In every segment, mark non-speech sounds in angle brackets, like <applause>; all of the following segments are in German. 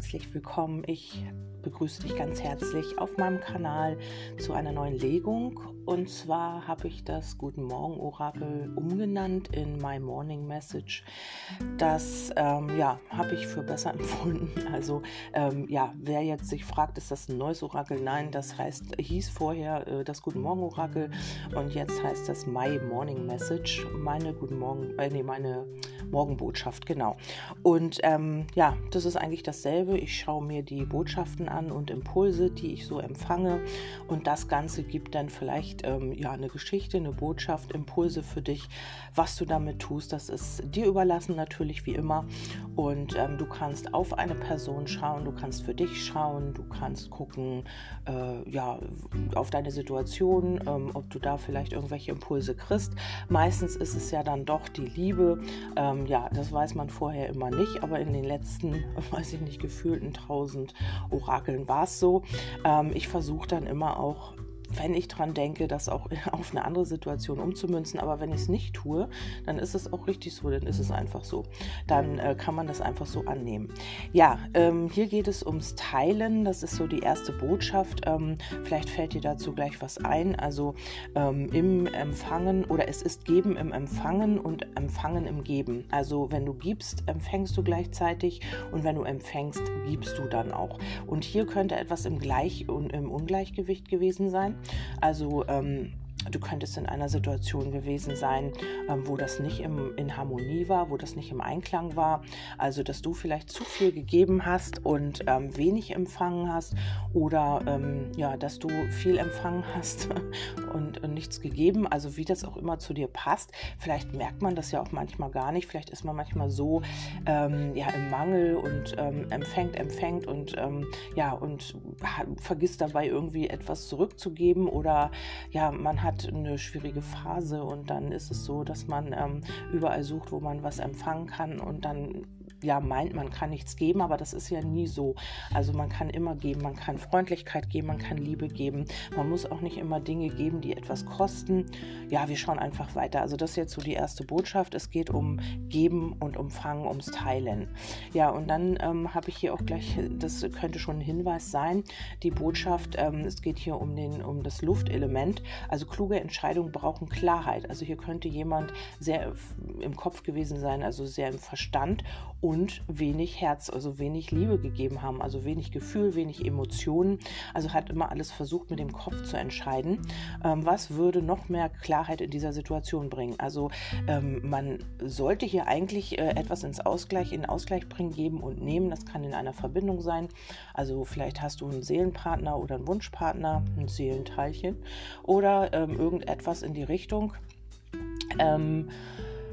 herzlich willkommen. Ich begrüße dich ganz herzlich auf meinem Kanal zu einer neuen Legung. Und zwar habe ich das Guten Morgen Orakel umgenannt in My Morning Message. Das ähm, ja, habe ich für besser <laughs> empfunden. Also ähm, ja, wer jetzt sich fragt, ist das ein neues Orakel? Nein, das heißt, hieß vorher äh, das Guten Morgen Orakel und jetzt heißt das My Morning Message. Meine Guten Morgen, äh, nee, meine Morgenbotschaft, genau. Und ähm, ja, das ist eigentlich dasselbe. Ich schaue mir die Botschaften an und Impulse, die ich so empfange. Und das Ganze gibt dann vielleicht ähm, ja eine Geschichte, eine Botschaft, Impulse für dich, was du damit tust. Das ist dir überlassen natürlich wie immer. Und ähm, du kannst auf eine Person schauen, du kannst für dich schauen, du kannst gucken, äh, ja, auf deine Situation, ähm, ob du da vielleicht irgendwelche Impulse kriegst. Meistens ist es ja dann doch die Liebe. Ähm, ja, das weiß man vorher immer nicht, aber in den letzten, <laughs> weiß ich nicht, gefühlten tausend Orakeln war es so. Ähm, ich versuche dann immer auch wenn ich dran denke, das auch <laughs> auf eine andere Situation umzumünzen. Aber wenn ich es nicht tue, dann ist es auch richtig so, dann ist es einfach so. Dann äh, kann man das einfach so annehmen. Ja, ähm, hier geht es ums Teilen. Das ist so die erste Botschaft. Ähm, vielleicht fällt dir dazu gleich was ein. Also ähm, im Empfangen oder es ist Geben im Empfangen und Empfangen im Geben. Also wenn du gibst, empfängst du gleichzeitig und wenn du empfängst, gibst du dann auch. Und hier könnte etwas im Gleich und im Ungleichgewicht gewesen sein. Also ähm, Du könntest in einer Situation gewesen sein, ähm, wo das nicht im, in Harmonie war, wo das nicht im Einklang war. Also, dass du vielleicht zu viel gegeben hast und ähm, wenig empfangen hast oder ähm, ja, dass du viel empfangen hast und, und, nichts gegeben. Also, wie das auch immer zu dir passt. Vielleicht merkt man das ja auch manchmal gar nicht. Vielleicht ist man manchmal so ähm, ja, im Mangel und ähm, empfängt, empfängt und ähm, ja, und vergisst dabei irgendwie etwas zurückzugeben oder ja, man hat eine schwierige Phase und dann ist es so, dass man ähm, überall sucht, wo man was empfangen kann und dann ja meint, man kann nichts geben, aber das ist ja nie so. Also man kann immer geben, man kann Freundlichkeit geben, man kann Liebe geben. Man muss auch nicht immer Dinge geben, die etwas kosten. Ja, wir schauen einfach weiter. Also das ist jetzt so die erste Botschaft. Es geht um Geben und Umfangen, ums Teilen. Ja, und dann ähm, habe ich hier auch gleich, das könnte schon ein Hinweis sein, die Botschaft, ähm, es geht hier um, den, um das Luftelement. Also kluge Entscheidungen brauchen Klarheit. Also hier könnte jemand sehr im Kopf gewesen sein, also sehr im Verstand und wenig Herz, also wenig Liebe gegeben haben, also wenig Gefühl, wenig Emotionen. Also hat immer alles versucht mit dem Kopf zu entscheiden. Ähm, was würde noch mehr Klarheit in dieser Situation bringen? Also ähm, man sollte hier eigentlich äh, etwas ins Ausgleich, in Ausgleich bringen, geben und nehmen. Das kann in einer Verbindung sein. Also vielleicht hast du einen Seelenpartner oder einen Wunschpartner, ein Seelenteilchen oder ähm, irgendetwas in die Richtung. Ähm,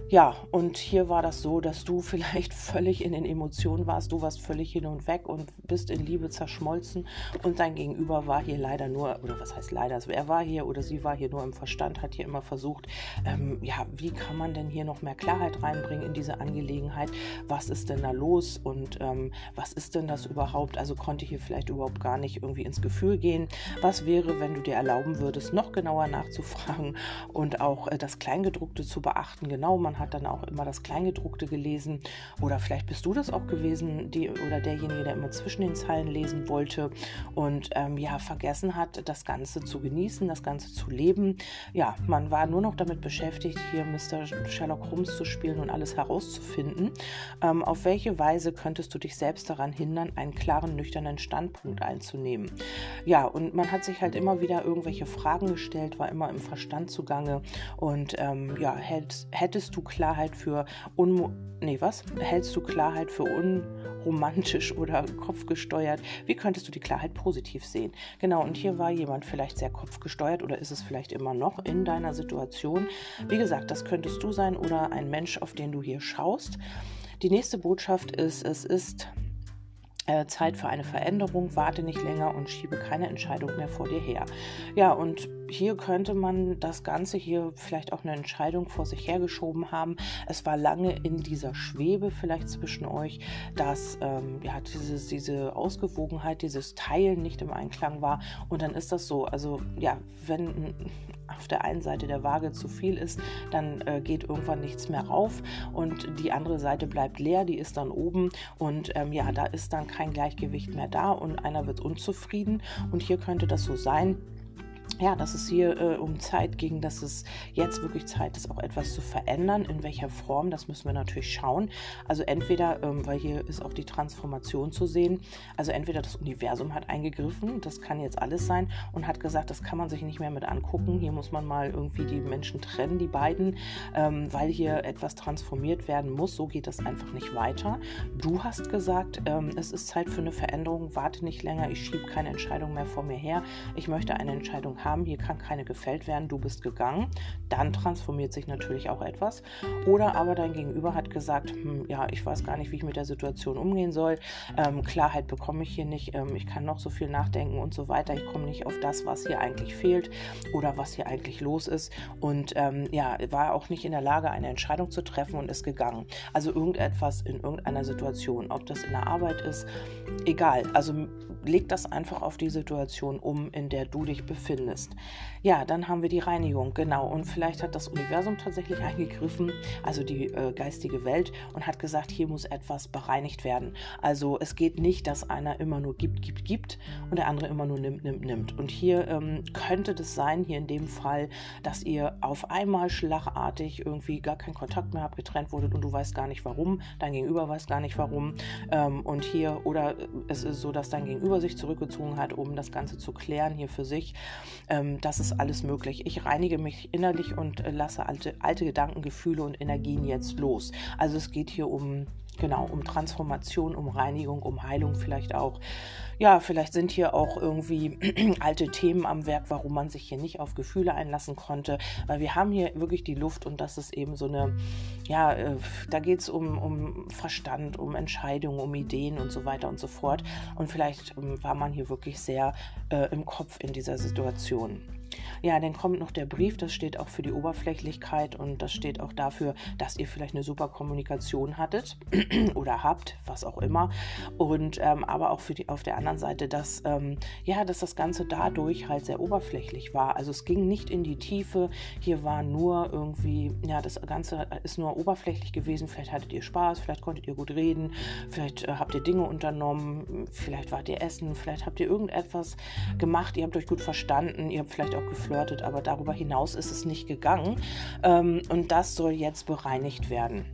ja, und hier war das so, dass du <laughs> vielleicht völlig in den Emotionen warst, du warst völlig hin und weg und bist in Liebe zerschmolzen. Und dein Gegenüber war hier leider nur, oder was heißt leider, also er war hier oder sie war hier nur im Verstand, hat hier immer versucht, ähm, ja, wie kann man denn hier noch mehr Klarheit reinbringen in diese Angelegenheit, was ist denn da los? Und ähm, was ist denn das überhaupt, also konnte hier vielleicht überhaupt gar nicht irgendwie ins Gefühl gehen, was wäre, wenn du dir erlauben würdest, noch genauer nachzufragen und auch äh, das Kleingedruckte zu beachten, genau, man hat dann auch immer das Kleingedruckte gelesen. Oder vielleicht bist du das auch gewesen, die, oder derjenige, der immer zwischen den Zeilen lesen wollte und ähm, ja, vergessen hat, das Ganze zu genießen, das Ganze zu leben. Ja, man war nur noch damit beschäftigt, hier Mr. Sherlock Holmes zu spielen und alles herauszufinden. Ähm, auf welche Weise könntest du dich selbst daran hindern, einen klaren, nüchternen Standpunkt einzunehmen? Ja, und man hat sich halt immer wieder irgendwelche Fragen gestellt, war immer im Verstand zugange und ähm, ja, hätt, hättest du Klarheit für un nee, was? Hältst du Klarheit für unromantisch <laughs> oder kopfgesteuert? Wie könntest du die Klarheit positiv sehen? Genau, und hier war jemand vielleicht sehr kopfgesteuert oder ist es vielleicht immer noch in deiner Situation? Wie gesagt, das könntest du sein oder ein Mensch, auf den du hier schaust. Die nächste Botschaft ist, es ist äh, Zeit für eine Veränderung, warte nicht länger und schiebe keine Entscheidung mehr vor dir her. Ja, und hier könnte man das Ganze hier vielleicht auch eine Entscheidung vor sich hergeschoben haben. Es war lange in dieser Schwebe vielleicht zwischen euch, dass ähm, ja, dieses, diese Ausgewogenheit, dieses Teilen nicht im Einklang war. Und dann ist das so. Also ja, wenn auf der einen Seite der Waage zu viel ist, dann äh, geht irgendwann nichts mehr rauf und die andere Seite bleibt leer, die ist dann oben und ähm, ja, da ist dann kein Gleichgewicht mehr da und einer wird unzufrieden und hier könnte das so sein ja, dass es hier äh, um Zeit ging, dass es jetzt wirklich Zeit ist, auch etwas zu verändern. In welcher Form, das müssen wir natürlich schauen. Also entweder, ähm, weil hier ist auch die Transformation zu sehen, also entweder das Universum hat eingegriffen, das kann jetzt alles sein, und hat gesagt, das kann man sich nicht mehr mit angucken. Hier muss man mal irgendwie die Menschen trennen, die beiden, ähm, weil hier etwas transformiert werden muss. So geht das einfach nicht weiter. Du hast gesagt, ähm, es ist Zeit für eine Veränderung, warte nicht länger, ich schiebe keine Entscheidung mehr vor mir her. Ich möchte eine Entscheidung haben hier kann keine gefällt werden, du bist gegangen, dann transformiert sich natürlich auch etwas. Oder aber dein Gegenüber hat gesagt, hm, ja, ich weiß gar nicht, wie ich mit der Situation umgehen soll, ähm, Klarheit bekomme ich hier nicht, ähm, ich kann noch so viel nachdenken und so weiter, ich komme nicht auf das, was hier eigentlich fehlt oder was hier eigentlich los ist und ähm, ja, war auch nicht in der Lage, eine Entscheidung zu treffen und ist gegangen. Also irgendetwas in irgendeiner Situation, ob das in der Arbeit ist, egal. Also leg das einfach auf die Situation um, in der du dich befindest. Ja, dann haben wir die Reinigung, genau. Und vielleicht hat das Universum tatsächlich eingegriffen, also die äh, geistige Welt, und hat gesagt, hier muss etwas bereinigt werden. Also es geht nicht, dass einer immer nur gibt, gibt, gibt und der andere immer nur nimmt, nimmt, nimmt. Und hier ähm, könnte das sein, hier in dem Fall, dass ihr auf einmal schlagartig irgendwie gar keinen Kontakt mehr habt, getrennt wurdet und du weißt gar nicht warum, dein Gegenüber weiß gar nicht warum. Ähm, und hier, oder es ist so, dass dein Gegenüber sich zurückgezogen hat, um das Ganze zu klären hier für sich. Ähm, das ist alles möglich. Ich reinige mich innerlich und äh, lasse alte, alte Gedanken, Gefühle und Energien jetzt los. Also es geht hier um genau, um Transformation, um Reinigung, um Heilung vielleicht auch. Ja, vielleicht sind hier auch irgendwie <clears throat> alte Themen am Werk, warum man sich hier nicht auf Gefühle einlassen konnte, weil wir haben hier wirklich die Luft und das ist eben so eine, ja, äh, da geht es um, um Verstand, um Entscheidungen, um Ideen und so weiter und so fort. Und vielleicht ähm, war man hier wirklich sehr äh, im Kopf in dieser Situation. Ja, dann kommt noch der Brief, das steht auch für die Oberflächlichkeit und das steht auch dafür, dass ihr vielleicht eine super Kommunikation hattet <clears throat> oder habt, was auch immer. Und ähm, aber auch für die auf der anderen Seite, dass ähm, ja, dass das Ganze dadurch halt sehr oberflächlich war. Also es ging nicht in die Tiefe. Hier war nur irgendwie, ja, das Ganze ist nur oberflächlich gewesen. Vielleicht hattet ihr Spaß, vielleicht konntet ihr gut reden, vielleicht äh, habt ihr Dinge unternommen, vielleicht wart ihr essen, vielleicht habt ihr irgendetwas gemacht, ihr habt euch gut verstanden, ihr habt vielleicht auch geflirtet, aber darüber hinaus ist es nicht gegangen. Ähm, und das soll jetzt bereinigt werden.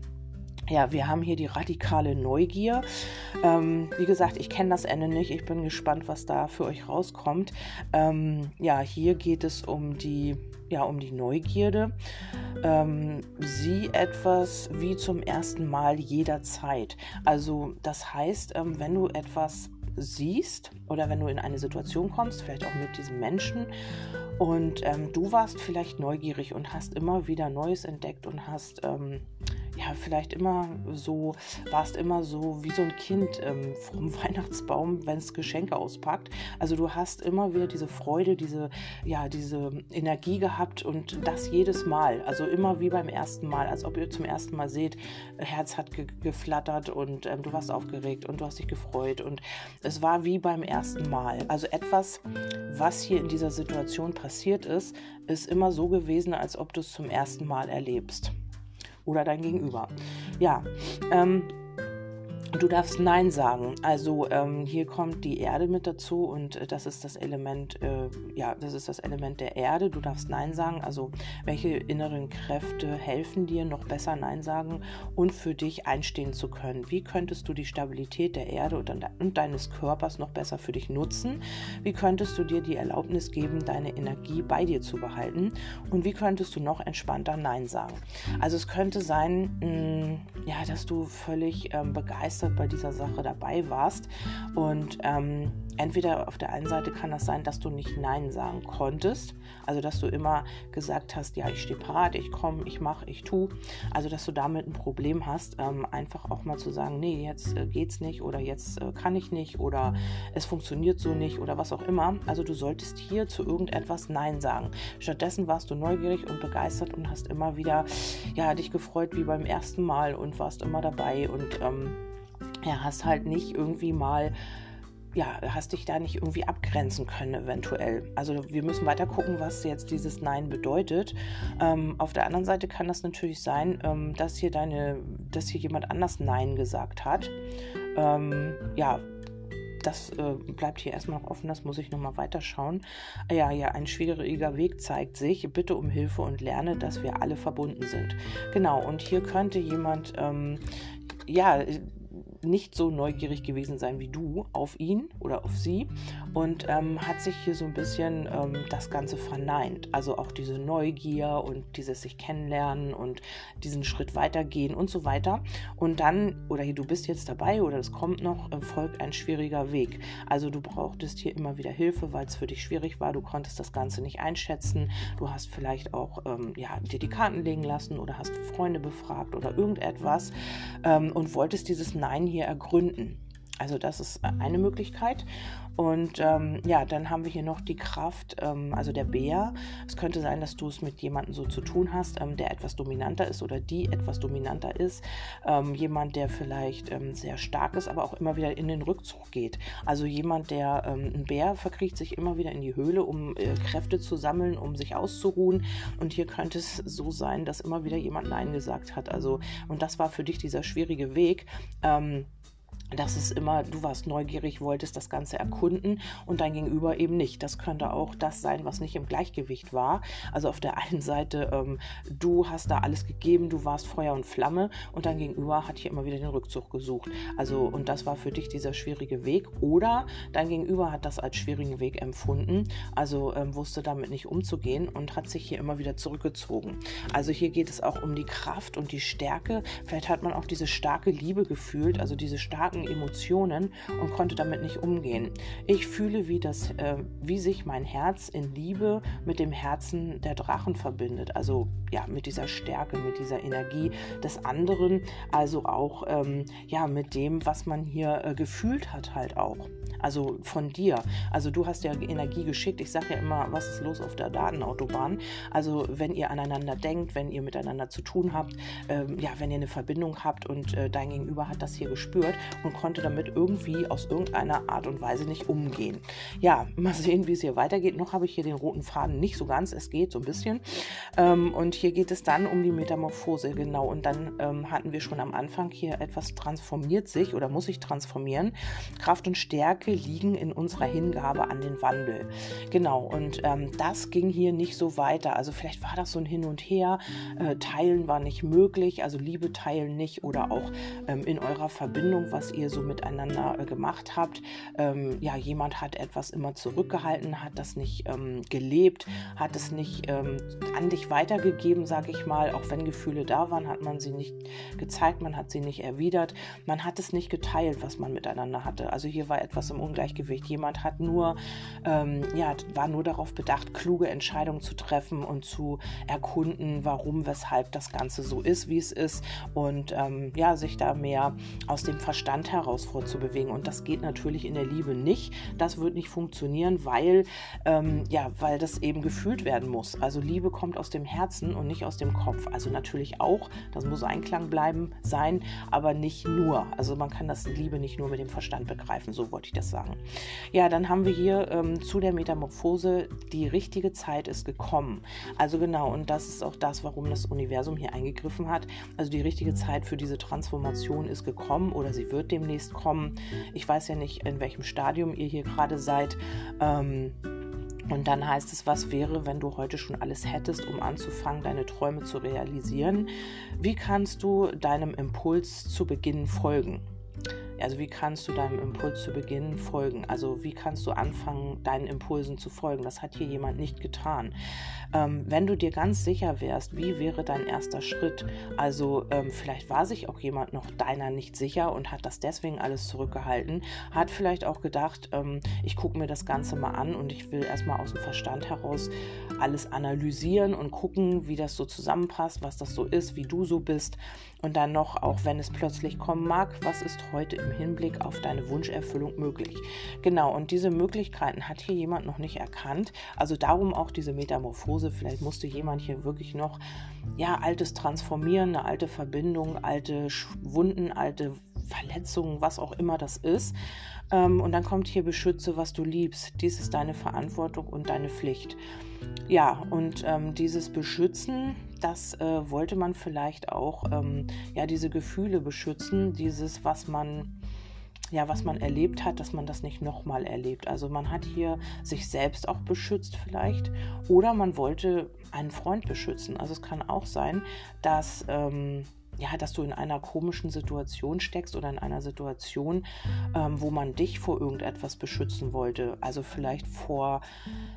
Ja, wir haben hier die radikale Neugier. Ähm, wie gesagt, ich kenne das Ende nicht. Ich bin gespannt, was da für euch rauskommt. Ähm, ja, hier geht es um die, ja, um die Neugierde. Ähm, sieh etwas wie zum ersten Mal jederzeit. Also das heißt, ähm, wenn du etwas siehst oder wenn du in eine Situation kommst, vielleicht auch mit diesem Menschen und ähm, du warst vielleicht neugierig und hast immer wieder Neues entdeckt und hast ähm, ja, vielleicht immer so, warst immer so wie so ein Kind ähm, vom <laughs> Weihnachtsbaum, wenn es Geschenke auspackt. Also du hast immer wieder diese Freude, diese, ja, diese Energie gehabt und das jedes Mal. Also immer wie beim ersten Mal, als ob ihr zum ersten Mal seht, Herz hat ge geflattert und ähm, du warst aufgeregt und du hast dich gefreut. Und es war wie beim ersten Mal. Also etwas, was hier in dieser Situation passiert ist, ist immer so gewesen, als ob du es zum ersten Mal erlebst oder dein Gegenüber. Ja, ähm, Du darfst Nein sagen. Also ähm, hier kommt die Erde mit dazu und äh, das ist das Element, äh, ja, das ist das Element der Erde. Du darfst Nein sagen. Also welche inneren Kräfte helfen dir, noch besser Nein sagen und für dich einstehen zu können? Wie könntest du die Stabilität der Erde und, und deines Körpers noch besser für dich nutzen? Wie könntest du dir die Erlaubnis geben, deine Energie bei dir zu behalten? Und wie könntest du noch entspannter Nein sagen? Also es könnte sein, mh, mm, ja, dass du völlig ähm, begeistert begeistert bei dieser Sache dabei warst. Und ähm, entweder auf der einen Seite kann das sein, dass du nicht Nein sagen konntest, also dass du immer gesagt hast, ja, ich stehe parat, ich komme, ich mache, ich tue. Also dass du damit ein Problem hast, ähm, einfach auch mal zu sagen, nee, jetzt äh, geht's nicht oder jetzt äh, kann ich nicht oder es funktioniert so nicht oder was auch immer. Also du solltest hier zu irgendetwas Nein sagen. Stattdessen warst du neugierig und begeistert und hast immer wieder, ja, dich gefreut wie beim ersten Mal und warst immer dabei und ähm, ja, hast halt nicht irgendwie mal ja, hast dich da nicht irgendwie abgrenzen können, eventuell. Also wir müssen weiter gucken, was jetzt dieses Nein bedeutet. Ähm, auf der anderen Seite kann das natürlich sein, ähm, dass hier deine, dass hier jemand anders Nein gesagt hat. Ähm, ja, das äh, bleibt hier erstmal noch offen, das muss ich nochmal weiterschauen. Ja, ja, ein schwieriger Weg zeigt sich. Bitte um Hilfe und lerne, dass wir alle verbunden sind. Genau, und hier könnte jemand, ähm, ja, nicht so neugierig gewesen sein wie du auf ihn oder auf sie und ähm, hat sich hier so ein bisschen ähm, das Ganze verneint. Also auch diese Neugier und dieses sich kennenlernen und diesen Schritt weitergehen und so weiter. Und dann, oder hier, du bist jetzt dabei oder es kommt noch, äh, folgt ein schwieriger Weg. Also du brauchtest hier immer wieder Hilfe, weil es für dich schwierig war. Du konntest das Ganze nicht einschätzen. Du hast vielleicht auch ähm, ja, dir die Karten legen lassen oder hast Freunde befragt oder irgendetwas ähm, und wolltest dieses Nein hier ergründen. Also das ist eine Möglichkeit. Und ähm, ja, dann haben wir hier noch die Kraft, ähm, also der Bär. Es könnte sein, dass du es mit jemandem so zu tun hast, ähm, der etwas dominanter ist oder die etwas dominanter ist. Ähm, jemand, der vielleicht ähm, sehr stark ist, aber auch immer wieder in den Rückzug geht. Also jemand, der ähm, ein Bär verkriecht sich immer wieder in die Höhle, um äh, Kräfte zu sammeln, um sich auszuruhen. Und hier könnte es so sein, dass immer wieder jemand Nein gesagt hat. Also, und das war für dich dieser schwierige Weg. Ähm, das ist immer, du warst neugierig, wolltest das Ganze erkunden und dein Gegenüber eben nicht. Das könnte auch das sein, was nicht im Gleichgewicht war. Also auf der <laughs> einen Seite, ähm, du hast da alles gegeben, du warst Feuer und Flamme und dein Gegenüber hat hier immer wieder den Rückzug gesucht. Also und das war für dich dieser schwierige Weg oder dein Gegenüber hat das als schwierigen Weg empfunden, also ähm, wusste damit nicht umzugehen und hat sich hier immer wieder zurückgezogen. Also hier geht es auch um die Kraft und die Stärke. Vielleicht hat man auch diese starke Liebe gefühlt, also diese starken Emotionen und konnte damit nicht umgehen. Ich fühle, wie, das, äh, wie sich mein Herz in Liebe mit dem Herzen der Drachen verbindet. Also ja, mit dieser Stärke, mit dieser Energie des anderen, also auch ähm, ja, mit dem, was man hier äh, gefühlt hat, halt auch. Also von dir. Also du hast ja Energie geschickt. Ich sage ja immer, was ist los auf der Datenautobahn? Also wenn ihr aneinander denkt, wenn ihr miteinander zu tun habt, ähm, ja, wenn ihr eine Verbindung habt und äh, dein Gegenüber hat das hier gespürt und konnte damit irgendwie aus irgendeiner Art und Weise nicht umgehen. Ja, mal sehen, wie es hier weitergeht. Noch habe ich hier den roten Faden nicht so ganz. Es geht so ein bisschen. Ähm, und hier geht es dann um die Metamorphose, genau. Und dann ähm, hatten wir schon am Anfang hier etwas transformiert sich oder muss sich transformieren. Kraft und Stärke liegen in unserer Hingabe an den Wandel. Genau, und ähm, das ging hier nicht so weiter. Also vielleicht war das so ein Hin und Her. Äh, teilen war nicht möglich, also Liebe teilen nicht oder auch ähm, in eurer Verbindung, was ihr so miteinander äh, gemacht habt. Ähm, ja, jemand hat etwas immer zurückgehalten, hat das nicht ähm, gelebt, hat es nicht ähm, an dich weitergegeben, sage ich mal. Auch wenn Gefühle da waren, hat man sie nicht gezeigt, man hat sie nicht erwidert, man hat es nicht geteilt, was man miteinander hatte. Also hier war etwas im Ungleichgewicht. Jemand hat nur, ähm, ja, war nur darauf bedacht, kluge Entscheidungen zu treffen und zu erkunden, warum, weshalb das Ganze so ist, wie es ist und ähm, ja, sich da mehr aus dem Verstand heraus vorzubewegen. Und das geht natürlich in der Liebe nicht. Das wird nicht funktionieren, weil, ähm, ja, weil das eben gefühlt werden muss. Also Liebe kommt aus dem Herzen und nicht aus dem Kopf. Also natürlich auch, das muss Einklang bleiben sein, aber nicht nur. Also man kann das Liebe nicht nur mit dem Verstand begreifen, so wollte ich das sagen. Ja, dann haben wir hier ähm, zu der Metamorphose, die richtige Zeit ist gekommen. Also genau, und das ist auch das, warum das Universum hier eingegriffen hat. Also die richtige Zeit für diese Transformation ist gekommen oder sie wird demnächst kommen. Ich weiß ja nicht, in welchem Stadium ihr hier gerade seid. Ähm, und dann heißt es, was wäre, wenn du heute schon alles hättest, um anzufangen, deine Träume zu realisieren? Wie kannst du deinem Impuls zu Beginn folgen? Also wie kannst du deinem Impuls zu Beginn folgen? Also wie kannst du anfangen, deinen Impulsen zu folgen? Das hat hier jemand nicht getan. Ähm, wenn du dir ganz sicher wärst, wie wäre dein erster Schritt? Also ähm, vielleicht war sich auch jemand noch deiner nicht sicher und hat das deswegen alles zurückgehalten, hat vielleicht auch gedacht, ähm, ich gucke mir das Ganze mal an und ich will erstmal aus dem Verstand heraus alles analysieren und gucken, wie das so zusammenpasst, was das so ist, wie du so bist. Und dann noch, auch wenn es plötzlich kommen mag, was ist heute im Hinblick auf deine Wunscherfüllung möglich? Genau, und diese Möglichkeiten hat hier jemand noch nicht erkannt. Also darum auch diese Metamorphose. Vielleicht musste jemand hier wirklich noch, ja, altes transformieren, eine alte Verbindung, alte Wunden, alte Verletzungen, was auch immer das ist. Ähm, und dann kommt hier beschütze, was du liebst. Dies ist deine Verantwortung und deine Pflicht. Ja, und ähm, dieses Beschützen, das äh, wollte man vielleicht auch, ähm, ja, diese Gefühle beschützen, dieses, was man ja, was man erlebt hat, dass man das nicht nochmal erlebt. Also man hat hier sich selbst auch beschützt vielleicht oder man wollte einen Freund beschützen. Also es kann auch sein, dass ähm, ja, dass du in einer komischen Situation steckst oder in einer Situation, ähm, wo man dich vor irgendetwas beschützen wollte. Also vielleicht vor,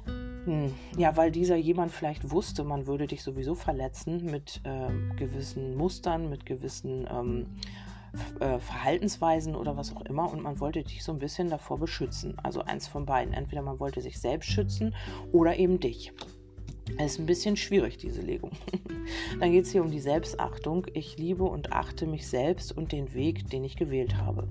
hm, ja, weil dieser jemand vielleicht wusste, man würde dich sowieso verletzen mit äh, gewissen Mustern, mit gewissen ähm, äh, Verhaltensweisen oder was auch immer und man wollte dich so ein bisschen davor beschützen. Also eins von beiden. Entweder man wollte sich selbst schützen oder eben dich. Es ist ein bisschen schwierig, diese Legung. <laughs> Dann geht es hier um die Selbstachtung. Ich liebe und achte mich selbst und den Weg, den ich gewählt habe.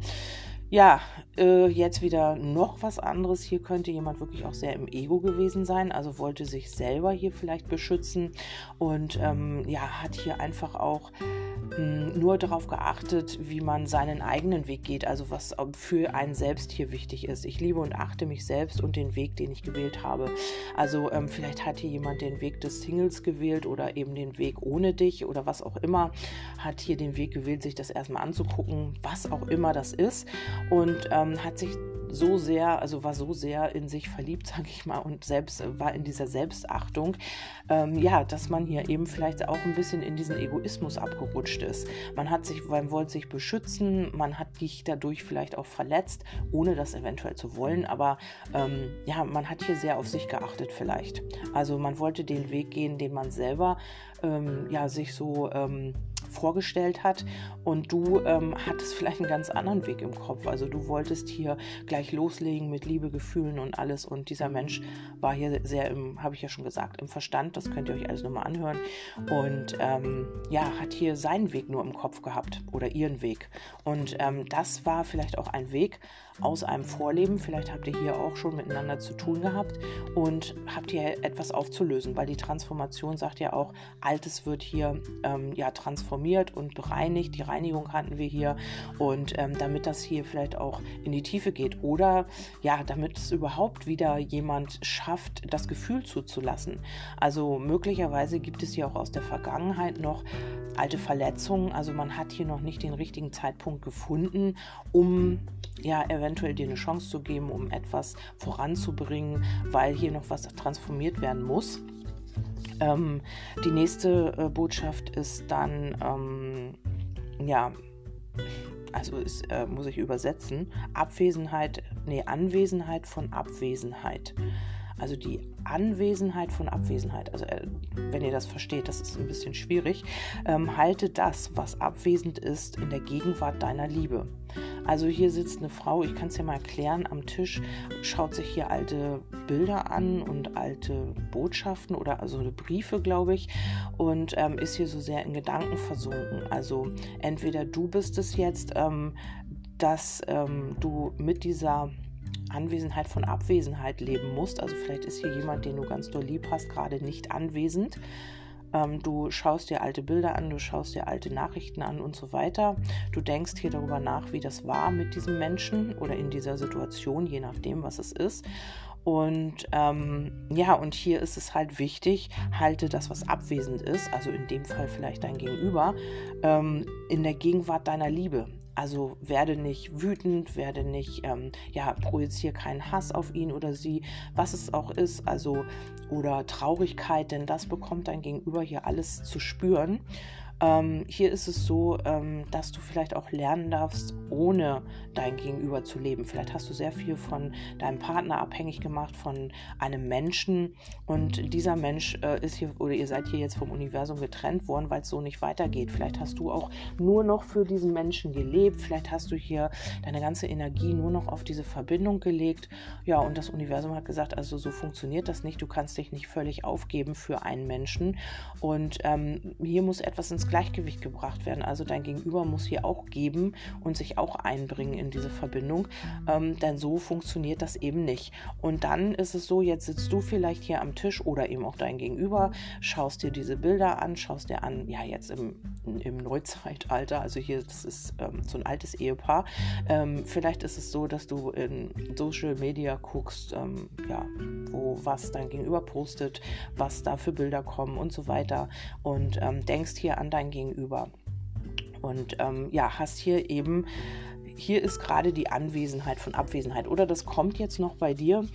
Ja, äh, jetzt wieder noch was anderes. Hier könnte jemand wirklich auch sehr im Ego gewesen sein, also wollte sich selber hier vielleicht beschützen und ähm, ja, hat hier einfach auch nur darauf geachtet, wie man seinen eigenen Weg geht, also was für einen selbst hier wichtig ist. Ich liebe und achte mich selbst und den Weg, den ich gewählt habe. Also ähm, vielleicht hat hier jemand den Weg des Singles gewählt oder eben den Weg ohne dich oder was auch immer, hat hier den Weg gewählt, sich das erstmal anzugucken, was auch immer das ist und ähm, hat sich so sehr, also war so sehr in sich verliebt, <laughs> sage ich mal, und selbst war in dieser Selbstachtung, ähm, ja, dass man hier eben vielleicht auch ein bisschen in diesen Egoismus abgerutscht ist. Man hat sich, man wollte sich beschützen, man hat dich dadurch vielleicht auch verletzt, ohne das eventuell zu wollen, aber ähm, ja, man hat hier sehr auf sich geachtet vielleicht. Also man wollte den Weg gehen, den man selber ähm, ja sich so ähm, vorgestellt hat und du ähm, hattest vielleicht einen ganz anderen Weg im Kopf. Also du wolltest hier gleich loslegen mit Liebe, Gefühlen und alles und dieser Mensch war hier sehr im, habe ich ja schon gesagt, im Verstand. Das könnt ihr euch alles nochmal anhören und ähm, ja, hat hier seinen Weg nur im Kopf gehabt oder ihren Weg und ähm, das war vielleicht auch ein Weg, aus einem Vorleben. Vielleicht habt ihr hier auch schon miteinander zu tun gehabt und habt hier etwas aufzulösen, weil die Transformation sagt ja auch, Altes wird hier ähm, ja transformiert und bereinigt. Die Reinigung hatten wir hier und ähm, damit das hier vielleicht auch in die Tiefe geht oder ja, damit es überhaupt wieder jemand schafft, das Gefühl zuzulassen. Also möglicherweise gibt es hier auch aus der Vergangenheit noch alte Verletzungen. Also man hat hier noch nicht den richtigen Zeitpunkt gefunden, um ja eventuell dir eine Chance zu geben, um etwas voranzubringen, weil hier noch was transformiert werden muss. Ähm, die nächste äh, Botschaft ist dann, ähm, ja, also ist, äh, muss ich übersetzen, Abwesenheit, nee, Anwesenheit von Abwesenheit. Also die Anwesenheit von Abwesenheit. Also äh, wenn ihr das versteht, das ist ein bisschen schwierig. Ähm, halte das, was abwesend ist, in der Gegenwart deiner Liebe. Also hier sitzt eine Frau, ich kann es ja mal erklären, am Tisch, schaut sich hier alte Bilder an und alte Botschaften oder also Briefe, glaube ich, und ähm, ist hier so sehr in Gedanken versunken. Also entweder du bist es jetzt, ähm, dass ähm, du mit dieser Anwesenheit von Abwesenheit leben musst. Also vielleicht ist hier jemand, den du ganz doll lieb hast, gerade nicht anwesend. Ähm, du schaust dir alte Bilder an, du schaust dir alte Nachrichten an und so weiter. Du denkst hier darüber nach, wie das war mit diesem Menschen oder in dieser Situation, je nachdem, was es ist. Und ähm, ja, und hier ist es halt wichtig, halte das, was abwesend ist, also in dem Fall vielleicht dein Gegenüber, ähm, in der Gegenwart deiner Liebe. Also werde nicht wütend, werde nicht, ähm, ja, projiziere keinen Hass auf ihn oder sie, was es auch ist, also oder Traurigkeit, denn das bekommt dein Gegenüber hier alles zu spüren. Ähm, hier ist es so, ähm, dass du vielleicht auch lernen darfst, ohne dein Gegenüber zu leben. Vielleicht hast du sehr viel von deinem Partner abhängig gemacht, von einem Menschen und dieser Mensch äh, ist hier oder ihr seid hier jetzt vom Universum getrennt worden, weil es so nicht weitergeht. Vielleicht hast du auch nur noch für diesen Menschen gelebt. Vielleicht hast du hier deine ganze Energie nur noch auf diese Verbindung gelegt. Ja, und das Universum hat gesagt, also so funktioniert das nicht. Du kannst dich nicht völlig aufgeben für einen Menschen. Und ähm, hier muss etwas ins Gleichgewicht gebracht werden. Also dein Gegenüber muss hier auch geben und sich auch einbringen in diese Verbindung. Ähm, denn so funktioniert das eben nicht. Und dann ist es so, jetzt sitzt du vielleicht hier am Tisch oder eben auch dein Gegenüber, schaust dir diese Bilder an, schaust dir an, ja, jetzt im, im Neuzeitalter, also hier, das ist ähm, so ein altes Ehepaar. Ähm, vielleicht ist es so, dass du in Social Media guckst, ähm, ja, wo was dein Gegenüber postet, was da für Bilder kommen und so weiter und ähm, denkst hier an dein Gegenüber. Und ähm, ja, hast hier eben hier ist gerade die Anwesenheit von Abwesenheit. Oder das kommt jetzt noch bei dir,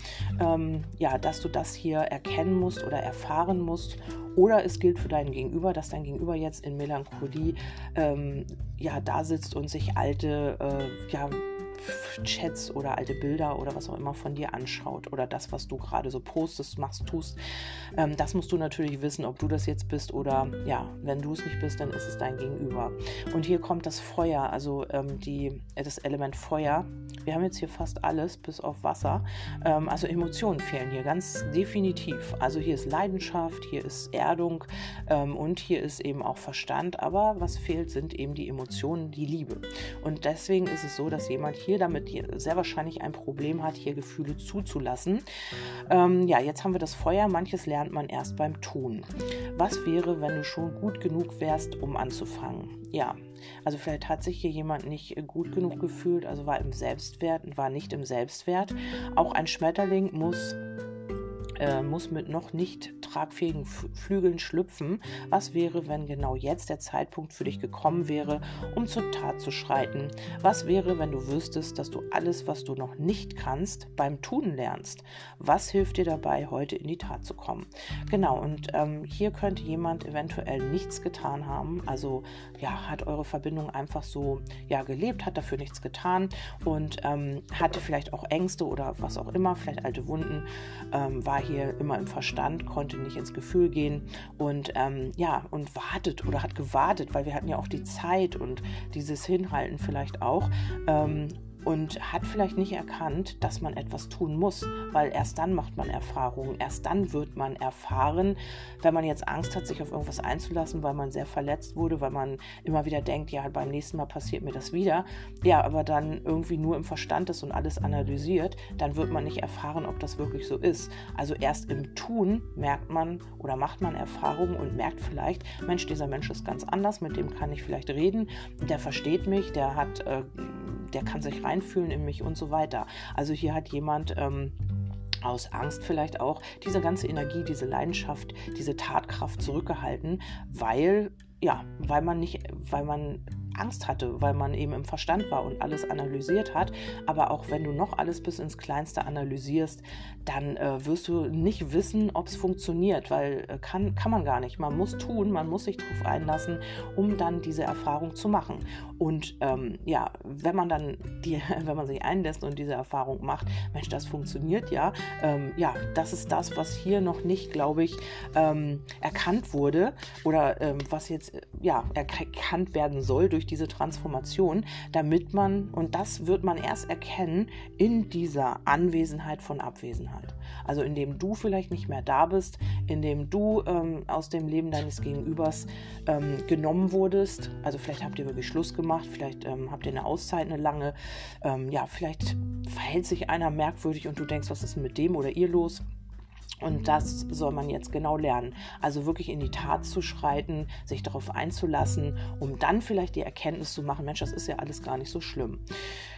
ähm, ja, dass du das hier erkennen musst oder erfahren musst. Oder es gilt für deinen Gegenüber, dass dein Gegenüber jetzt in Melancholie ähm, ja da sitzt und sich alte äh, ja, Chats oder alte Bilder oder was auch immer von dir anschaut oder das, was du gerade so postest, machst, tust. Ähm, das musst du natürlich wissen, ob du das jetzt bist oder ja, wenn du es nicht bist, dann ist es dein Gegenüber. Und hier kommt das Feuer, also ähm, die, äh, das Element Feuer. Wir haben jetzt hier fast alles, bis auf Wasser. Ähm, also Emotionen fehlen hier ganz definitiv. Also hier ist Leidenschaft, hier ist Erdung ähm, und hier ist eben auch Verstand. Aber was fehlt, sind eben die Emotionen, die Liebe. Und deswegen ist es so, dass jemand hier damit sehr wahrscheinlich ein Problem hat, hier Gefühle zuzulassen. Ähm, ja, jetzt haben wir das Feuer. Manches lernt man erst beim Tun. Was wäre, wenn du schon gut genug wärst, um anzufangen? Ja, also vielleicht hat sich hier jemand nicht gut genug gefühlt, also war im Selbstwert, war nicht im Selbstwert. Auch ein Schmetterling muss äh, muss mit noch nicht tragfähigen Flügeln schlüpfen. Was wäre, wenn genau jetzt der Zeitpunkt für dich gekommen wäre, um zur Tat zu schreiten? Was wäre, wenn du wüsstest, dass du alles, was du noch nicht kannst, beim Tun lernst? Was hilft dir dabei, heute in die Tat zu kommen? Genau, und ähm, hier könnte jemand eventuell nichts getan haben, also ja, hat eure Verbindung einfach so ja, gelebt, hat dafür nichts getan und ähm, hatte vielleicht auch Ängste oder was auch immer, vielleicht alte Wunden, ähm, war hier immer im Verstand, konnte nicht ins Gefühl gehen und ähm, ja, und wartet oder hat gewartet, weil wir hatten ja auch die Zeit und dieses Hinhalten vielleicht auch. Und hat vielleicht nicht erkannt, dass man etwas tun muss, weil erst dann macht man Erfahrungen, erst dann wird man erfahren, wenn man jetzt Angst hat, sich auf irgendwas einzulassen, weil man sehr verletzt wurde, weil man immer wieder denkt, ja, beim nächsten Mal passiert mir das wieder, ja, aber dann irgendwie nur im Verstand ist und alles analysiert, dann wird man nicht erfahren, ob das wirklich so ist. Also erst im Tun merkt man oder macht man Erfahrungen und merkt vielleicht, Mensch, dieser Mensch ist ganz anders, mit dem kann ich vielleicht reden, der versteht mich, der hat äh, der kann sich reinfühlen in mich und so weiter. Also hier hat jemand ähm, aus Angst vielleicht auch diese ganze Energie, diese Leidenschaft, diese Tatkraft zurückgehalten, weil ja, weil man nicht, weil man Angst hatte, weil man eben im Verstand war und alles analysiert hat. Aber auch wenn du noch alles bis ins Kleinste analysierst, dann äh, wirst du nicht wissen, ob es funktioniert, weil äh, kann, kann man gar nicht. Man muss tun, man muss sich darauf einlassen, um dann diese Erfahrung zu machen. Und ähm, ja, wenn man dann die, <laughs> wenn man sich einlässt und diese Erfahrung macht, Mensch, das funktioniert ja. Ähm, ja, das ist das, was hier noch nicht, glaube ich, ähm, erkannt wurde oder ähm, was jetzt äh, ja erkannt werden soll durch diese Transformation, damit man, und das wird man erst erkennen, in dieser Anwesenheit von Abwesenheit. Also indem du vielleicht nicht mehr da bist, indem du ähm, aus dem Leben deines Gegenübers ähm, genommen wurdest. Also vielleicht habt ihr wirklich Schluss gemacht, vielleicht ähm, habt ihr eine Auszeit, eine lange. Ähm, ja, vielleicht verhält sich einer merkwürdig und du denkst, was ist mit dem oder ihr los? Und das soll man jetzt genau lernen. Also wirklich in die Tat zu schreiten, sich darauf einzulassen, um dann vielleicht die Erkenntnis zu machen, Mensch, das ist ja alles gar nicht so schlimm.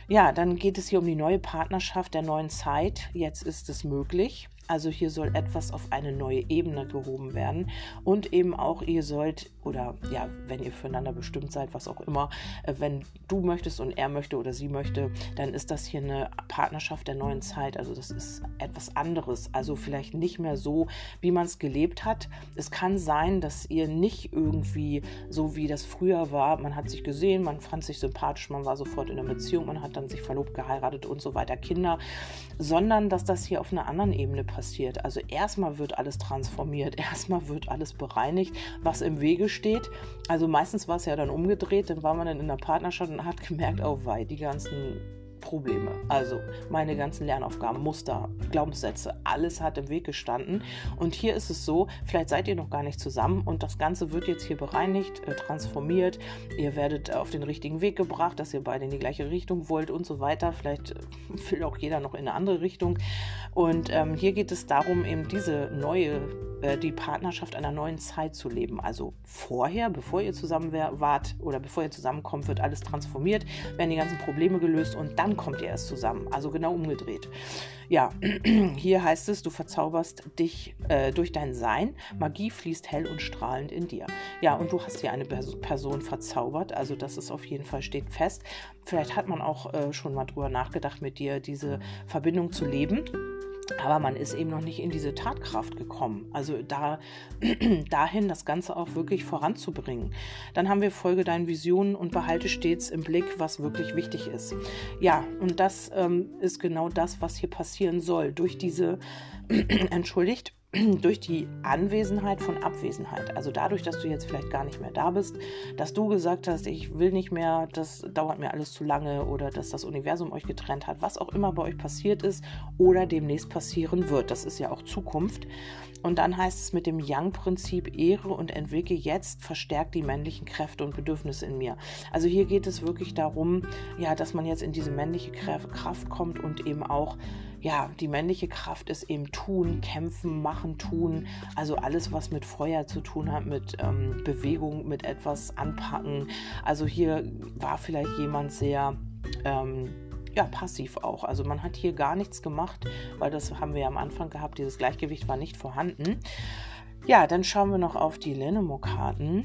Ja, dann geht es hier um die neue Partnerschaft der neuen Zeit. Jetzt ist es möglich. Also hier soll etwas auf eine neue Ebene gehoben werden und eben auch ihr sollt oder ja, wenn ihr füreinander bestimmt seid, was auch immer, äh, wenn du möchtest und er möchte oder sie möchte, dann ist das hier eine Partnerschaft der neuen Zeit. Also das ist etwas anderes. Also vielleicht nicht mehr so, wie man es gelebt hat. Es kann sein, dass ihr nicht irgendwie so wie das früher war, man hat sich gesehen, man fand sich sympathisch, man war sofort in einer Beziehung, man hat dann sich verlobt, geheiratet und so weiter, Kinder, sondern dass das hier auf einer anderen Ebene passiert. Also erstmal wird alles transformiert, <laughs> erstmal wird alles bereinigt, was im Wege steht. Also meistens war es ja dann umgedreht, dann war man dann in einer Partnerschaft und hat gemerkt, oh wei, die ganzen Probleme. Also meine ganzen Lernaufgaben, Muster, Glaubenssätze, alles hat im Weg gestanden. Und hier ist es so, vielleicht seid ihr noch gar nicht zusammen und das Ganze wird jetzt hier bereinigt, äh, transformiert. Ihr werdet auf den richtigen Weg gebracht, dass ihr beide in die gleiche Richtung wollt und so weiter. Vielleicht äh, <laughs> will auch jeder noch in eine andere Richtung. Und ähm, hier geht es darum, eben diese neue äh, die Partnerschaft einer neuen Zeit zu leben. Also vorher, bevor ihr zusammen wart oder bevor ihr zusammenkommt, wird alles transformiert, werden die ganzen Probleme gelöst und dann kommt ihr erst zusammen. Also genau umgedreht. Ja, <clears throat> hier heißt es, du verzauberst dich äh, durch dein Sein. Magie fließt hell und strahlend in dir. Ja, und du hast hier eine Person verzaubert. Also das ist auf jeden Fall steht fest. Vielleicht hat man auch äh, schon mal drüber nachgedacht, mit dir diese Verbindung zu leben. Aber man ist eben noch nicht in diese Tatkraft gekommen. Also da, <clears throat> dahin das Ganze auch wirklich voranzubringen. Dann haben wir Folge deinen Visionen und behalte stets im Blick, was wirklich wichtig ist. Ja, und das ähm, ist genau das, was hier passieren soll. Durch diese, <clears throat> entschuldigt, durch die Anwesenheit von Abwesenheit. Also dadurch, dass du jetzt vielleicht gar nicht mehr da bist, dass du gesagt hast, ich will nicht mehr, das dauert mir alles zu lange oder dass das Universum euch getrennt hat, was auch immer bei euch passiert ist oder demnächst passieren wird. Das ist ja auch Zukunft. Und dann heißt es mit dem Yang-Prinzip, Ehre und entwickle jetzt, verstärkt die männlichen Kräfte und Bedürfnisse in mir. Also hier geht es wirklich darum, ja, dass man jetzt in diese männliche Kraft kommt und eben auch ja, die männliche Kraft ist eben tun, kämpfen, machen, tun. Also alles, was mit Feuer zu tun hat, mit ähm, Bewegung, mit etwas anpacken. Also hier war vielleicht jemand sehr ähm, ja, passiv auch. Also man hat hier gar nichts gemacht, weil das haben wir ja am Anfang gehabt, dieses Gleichgewicht war nicht vorhanden. Ja, dann schauen wir noch auf die Lenemo-Karten.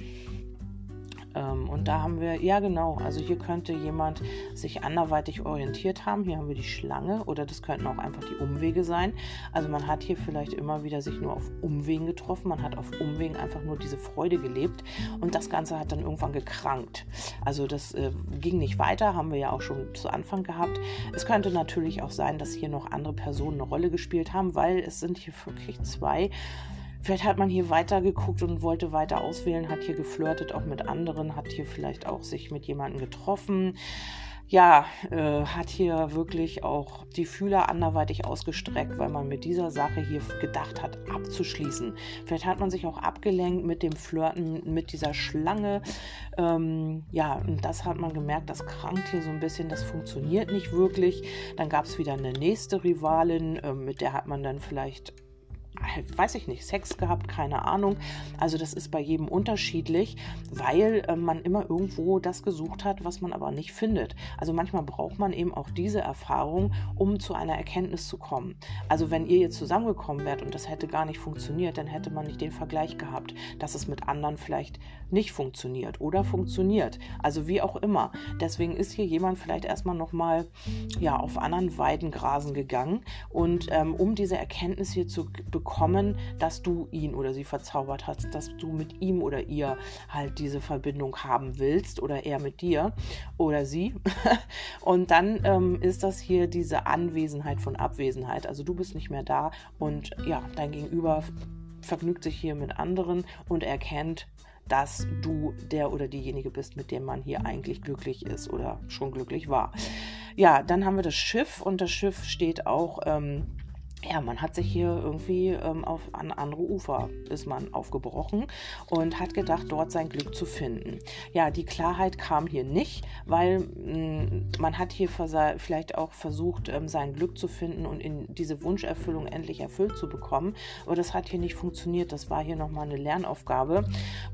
Ähm, und da haben wir, ja genau, also hier könnte jemand sich anderweitig orientiert haben. Hier haben wir die Schlange oder das könnten auch einfach die Umwege sein. Also man hat hier vielleicht immer wieder sich nur auf Umwegen getroffen. Man hat auf Umwegen einfach nur diese Freude gelebt und das Ganze hat dann irgendwann gekrankt. Also das äh, ging nicht weiter, haben wir ja auch schon zu Anfang gehabt. Es könnte natürlich auch sein, dass hier noch andere Personen eine Rolle gespielt haben, weil es sind hier wirklich zwei Vielleicht hat man hier weiter geguckt und wollte weiter auswählen, hat hier geflirtet auch mit anderen, hat hier vielleicht auch sich mit jemandem getroffen. Ja, äh, hat hier wirklich auch die Fühler anderweitig ausgestreckt, weil man mit dieser Sache hier gedacht hat, abzuschließen. Vielleicht hat man sich auch abgelenkt mit dem Flirten mit dieser Schlange. Ähm, ja, und das hat man gemerkt, das krankt hier so ein bisschen, das funktioniert nicht wirklich. Dann gab es wieder eine nächste Rivalin, äh, mit der hat man dann vielleicht weiß ich nicht, Sex gehabt, keine Ahnung. Also das ist bei jedem unterschiedlich, weil äh, man immer irgendwo das gesucht hat, was man aber nicht findet. Also manchmal braucht man eben auch diese Erfahrung, um zu einer Erkenntnis zu kommen. Also wenn ihr jetzt zusammengekommen wärt und das hätte gar nicht funktioniert, dann hätte man nicht den Vergleich gehabt, dass es mit anderen vielleicht nicht funktioniert oder funktioniert. Also wie auch immer. Deswegen ist hier jemand vielleicht erstmal nochmal ja, auf anderen Weiden grasen gegangen und ähm, um diese Erkenntnis hier zu bekommen, bekommen, dass du ihn oder sie verzaubert hast, dass du mit ihm oder ihr halt diese Verbindung haben willst oder er mit dir oder sie. <laughs> und dann ähm, ist das hier diese Anwesenheit von Abwesenheit. Also du bist nicht mehr da und ja, dein Gegenüber vergnügt sich hier mit anderen und erkennt, dass du der oder diejenige bist, mit dem man hier eigentlich glücklich ist oder schon glücklich war. Ja, dann haben wir das Schiff und das Schiff steht auch ähm, ja, man hat sich hier irgendwie ähm, auf an andere Ufer ist man aufgebrochen und hat gedacht, dort sein Glück zu finden. Ja, die Klarheit kam hier nicht, weil mh, mm, man hat hier vielleicht auch versucht, ähm, sein Glück zu finden und in diese Wunscherfüllung endlich erfüllt zu bekommen. Aber das hat hier nicht funktioniert. Das war hier nochmal eine Lernaufgabe,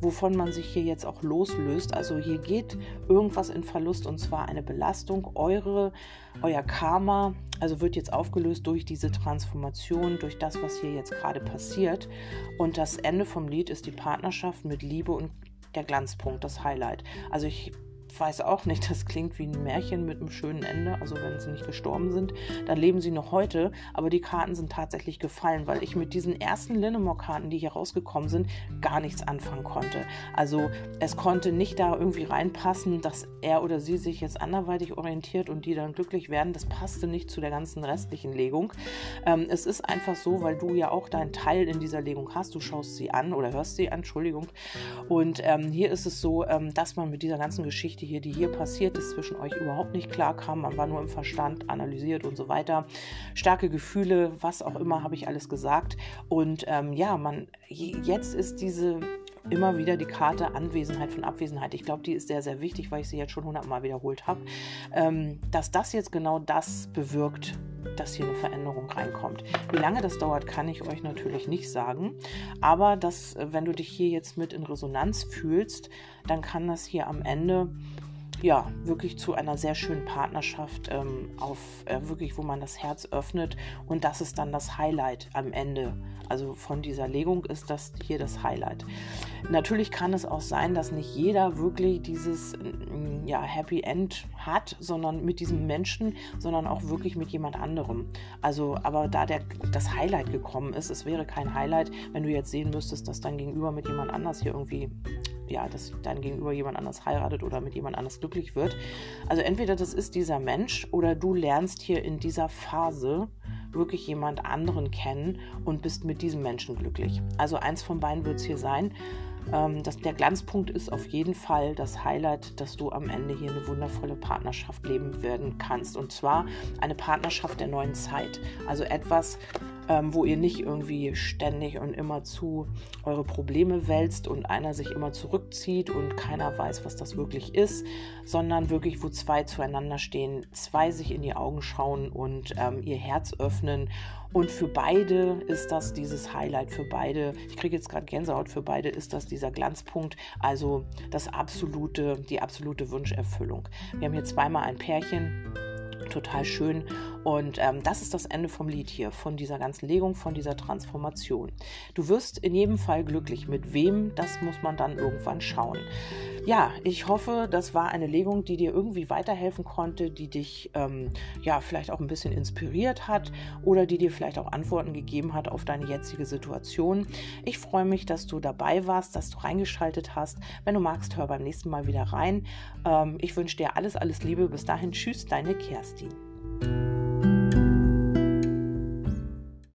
wovon man sich hier jetzt auch loslöst. Also hier geht irgendwas in Verlust und zwar eine Belastung. Eure, euer Karma Also wird jetzt aufgelöst durch diese Transformation, durch das, was hier jetzt gerade passiert. Und das Ende vom Lied ist die Partnerschaft mit Liebe und der Glanzpunkt, das Highlight. Also ich weiß auch nicht, das klingt wie ein Märchen mit einem schönen Ende. Also wenn sie nicht gestorben sind, dann leben sie noch heute. Aber die Karten sind tatsächlich gefallen, weil ich mit diesen ersten Linnemore-Karten, die hier rausgekommen sind, gar nichts anfangen konnte. Also es konnte nicht da irgendwie reinpassen, dass er oder sie sich jetzt anderweitig orientiert und die dann glücklich werden. Das passte nicht zu der ganzen restlichen Legung. Ähm, es ist einfach so, weil du ja auch deinen Teil in dieser Legung hast. Du schaust sie an oder hörst sie an, Entschuldigung. Und ähm, hier ist es so, ähm, dass man mit dieser ganzen Geschichte Hier, die hier passiert ist, zwischen euch überhaupt nicht klar kam. Man war nur im Verstand analysiert und so weiter. Starke Gefühle, was auch immer, habe ich alles gesagt. Und ähm, ja, man, jetzt ist diese immer wieder die Karte Anwesenheit von Abwesenheit. Ich glaube, die ist sehr, sehr wichtig, weil ich sie jetzt schon hundertmal wiederholt habe. Ähm, dass das jetzt genau das bewirkt, dass hier eine Veränderung reinkommt. Wie lange das dauert, kann ich euch natürlich nicht sagen. Aber dass, wenn du dich hier jetzt mit in Resonanz fühlst, dann kann das hier am Ende ja, wirklich zu einer sehr schönen Partnerschaft ähm, auf äh, wirklich, wo man das Herz öffnet und das ist dann das Highlight am Ende. Also von dieser Legung ist das hier das Highlight. Natürlich kann es auch sein, dass nicht jeder wirklich dieses mm, ja, Happy End hat, sondern mit diesem Menschen, sondern auch wirklich mit jemand anderem. Also, aber da der, das Highlight gekommen ist, es wäre kein Highlight, wenn du jetzt sehen müsstest, dass dein Gegenüber mit jemand anders hier irgendwie ja, dass dein Gegenüber jemand anders heiratet oder mit jemand anders glücklich wird. Also entweder das ist dieser Mensch oder du lernst hier in dieser Phase wirklich jemand anderen kennen und bist mit diesem Menschen glücklich. Also eins von beiden wird es hier sein. Ähm, das, der Glanzpunkt ist auf jeden Fall das Highlight, dass du am Ende hier eine wundervolle Partnerschaft leben werden kannst. Und zwar eine Partnerschaft der neuen Zeit. Also etwas, ähm, wo ihr nicht irgendwie ständig und immer zu eure Probleme wälzt und einer sich immer zurückzieht und keiner weiß, was das wirklich ist, sondern wirklich, wo zwei zueinander stehen, zwei sich in die Augen schauen und ähm, ihr Herz öffnen und für beide ist das dieses Highlight, für beide, ich kriege jetzt gerade Gänsehaut, für beide ist das dieser Glanzpunkt, also das absolute, die absolute Wunscherfüllung. Wir haben hier zweimal ein Pärchen, total schön. Und ähm, das ist das Ende vom Lied hier, von dieser ganzen Legung, von dieser Transformation. Du wirst in jedem Fall glücklich. Mit wem, das muss man dann irgendwann schauen. Ja, ich hoffe, das war eine Legung, die dir irgendwie weiterhelfen konnte, die dich ähm, ja vielleicht auch ein bisschen inspiriert hat oder die dir vielleicht auch Antworten gegeben hat auf deine jetzige Situation. Ich freue mich, dass du dabei warst, dass du reingeschaltet hast. Wenn du magst, hör beim nächsten Mal wieder rein. Ähm, ich wünsche dir alles, alles Liebe. Bis dahin, tschüss, deine Kerstin. 16.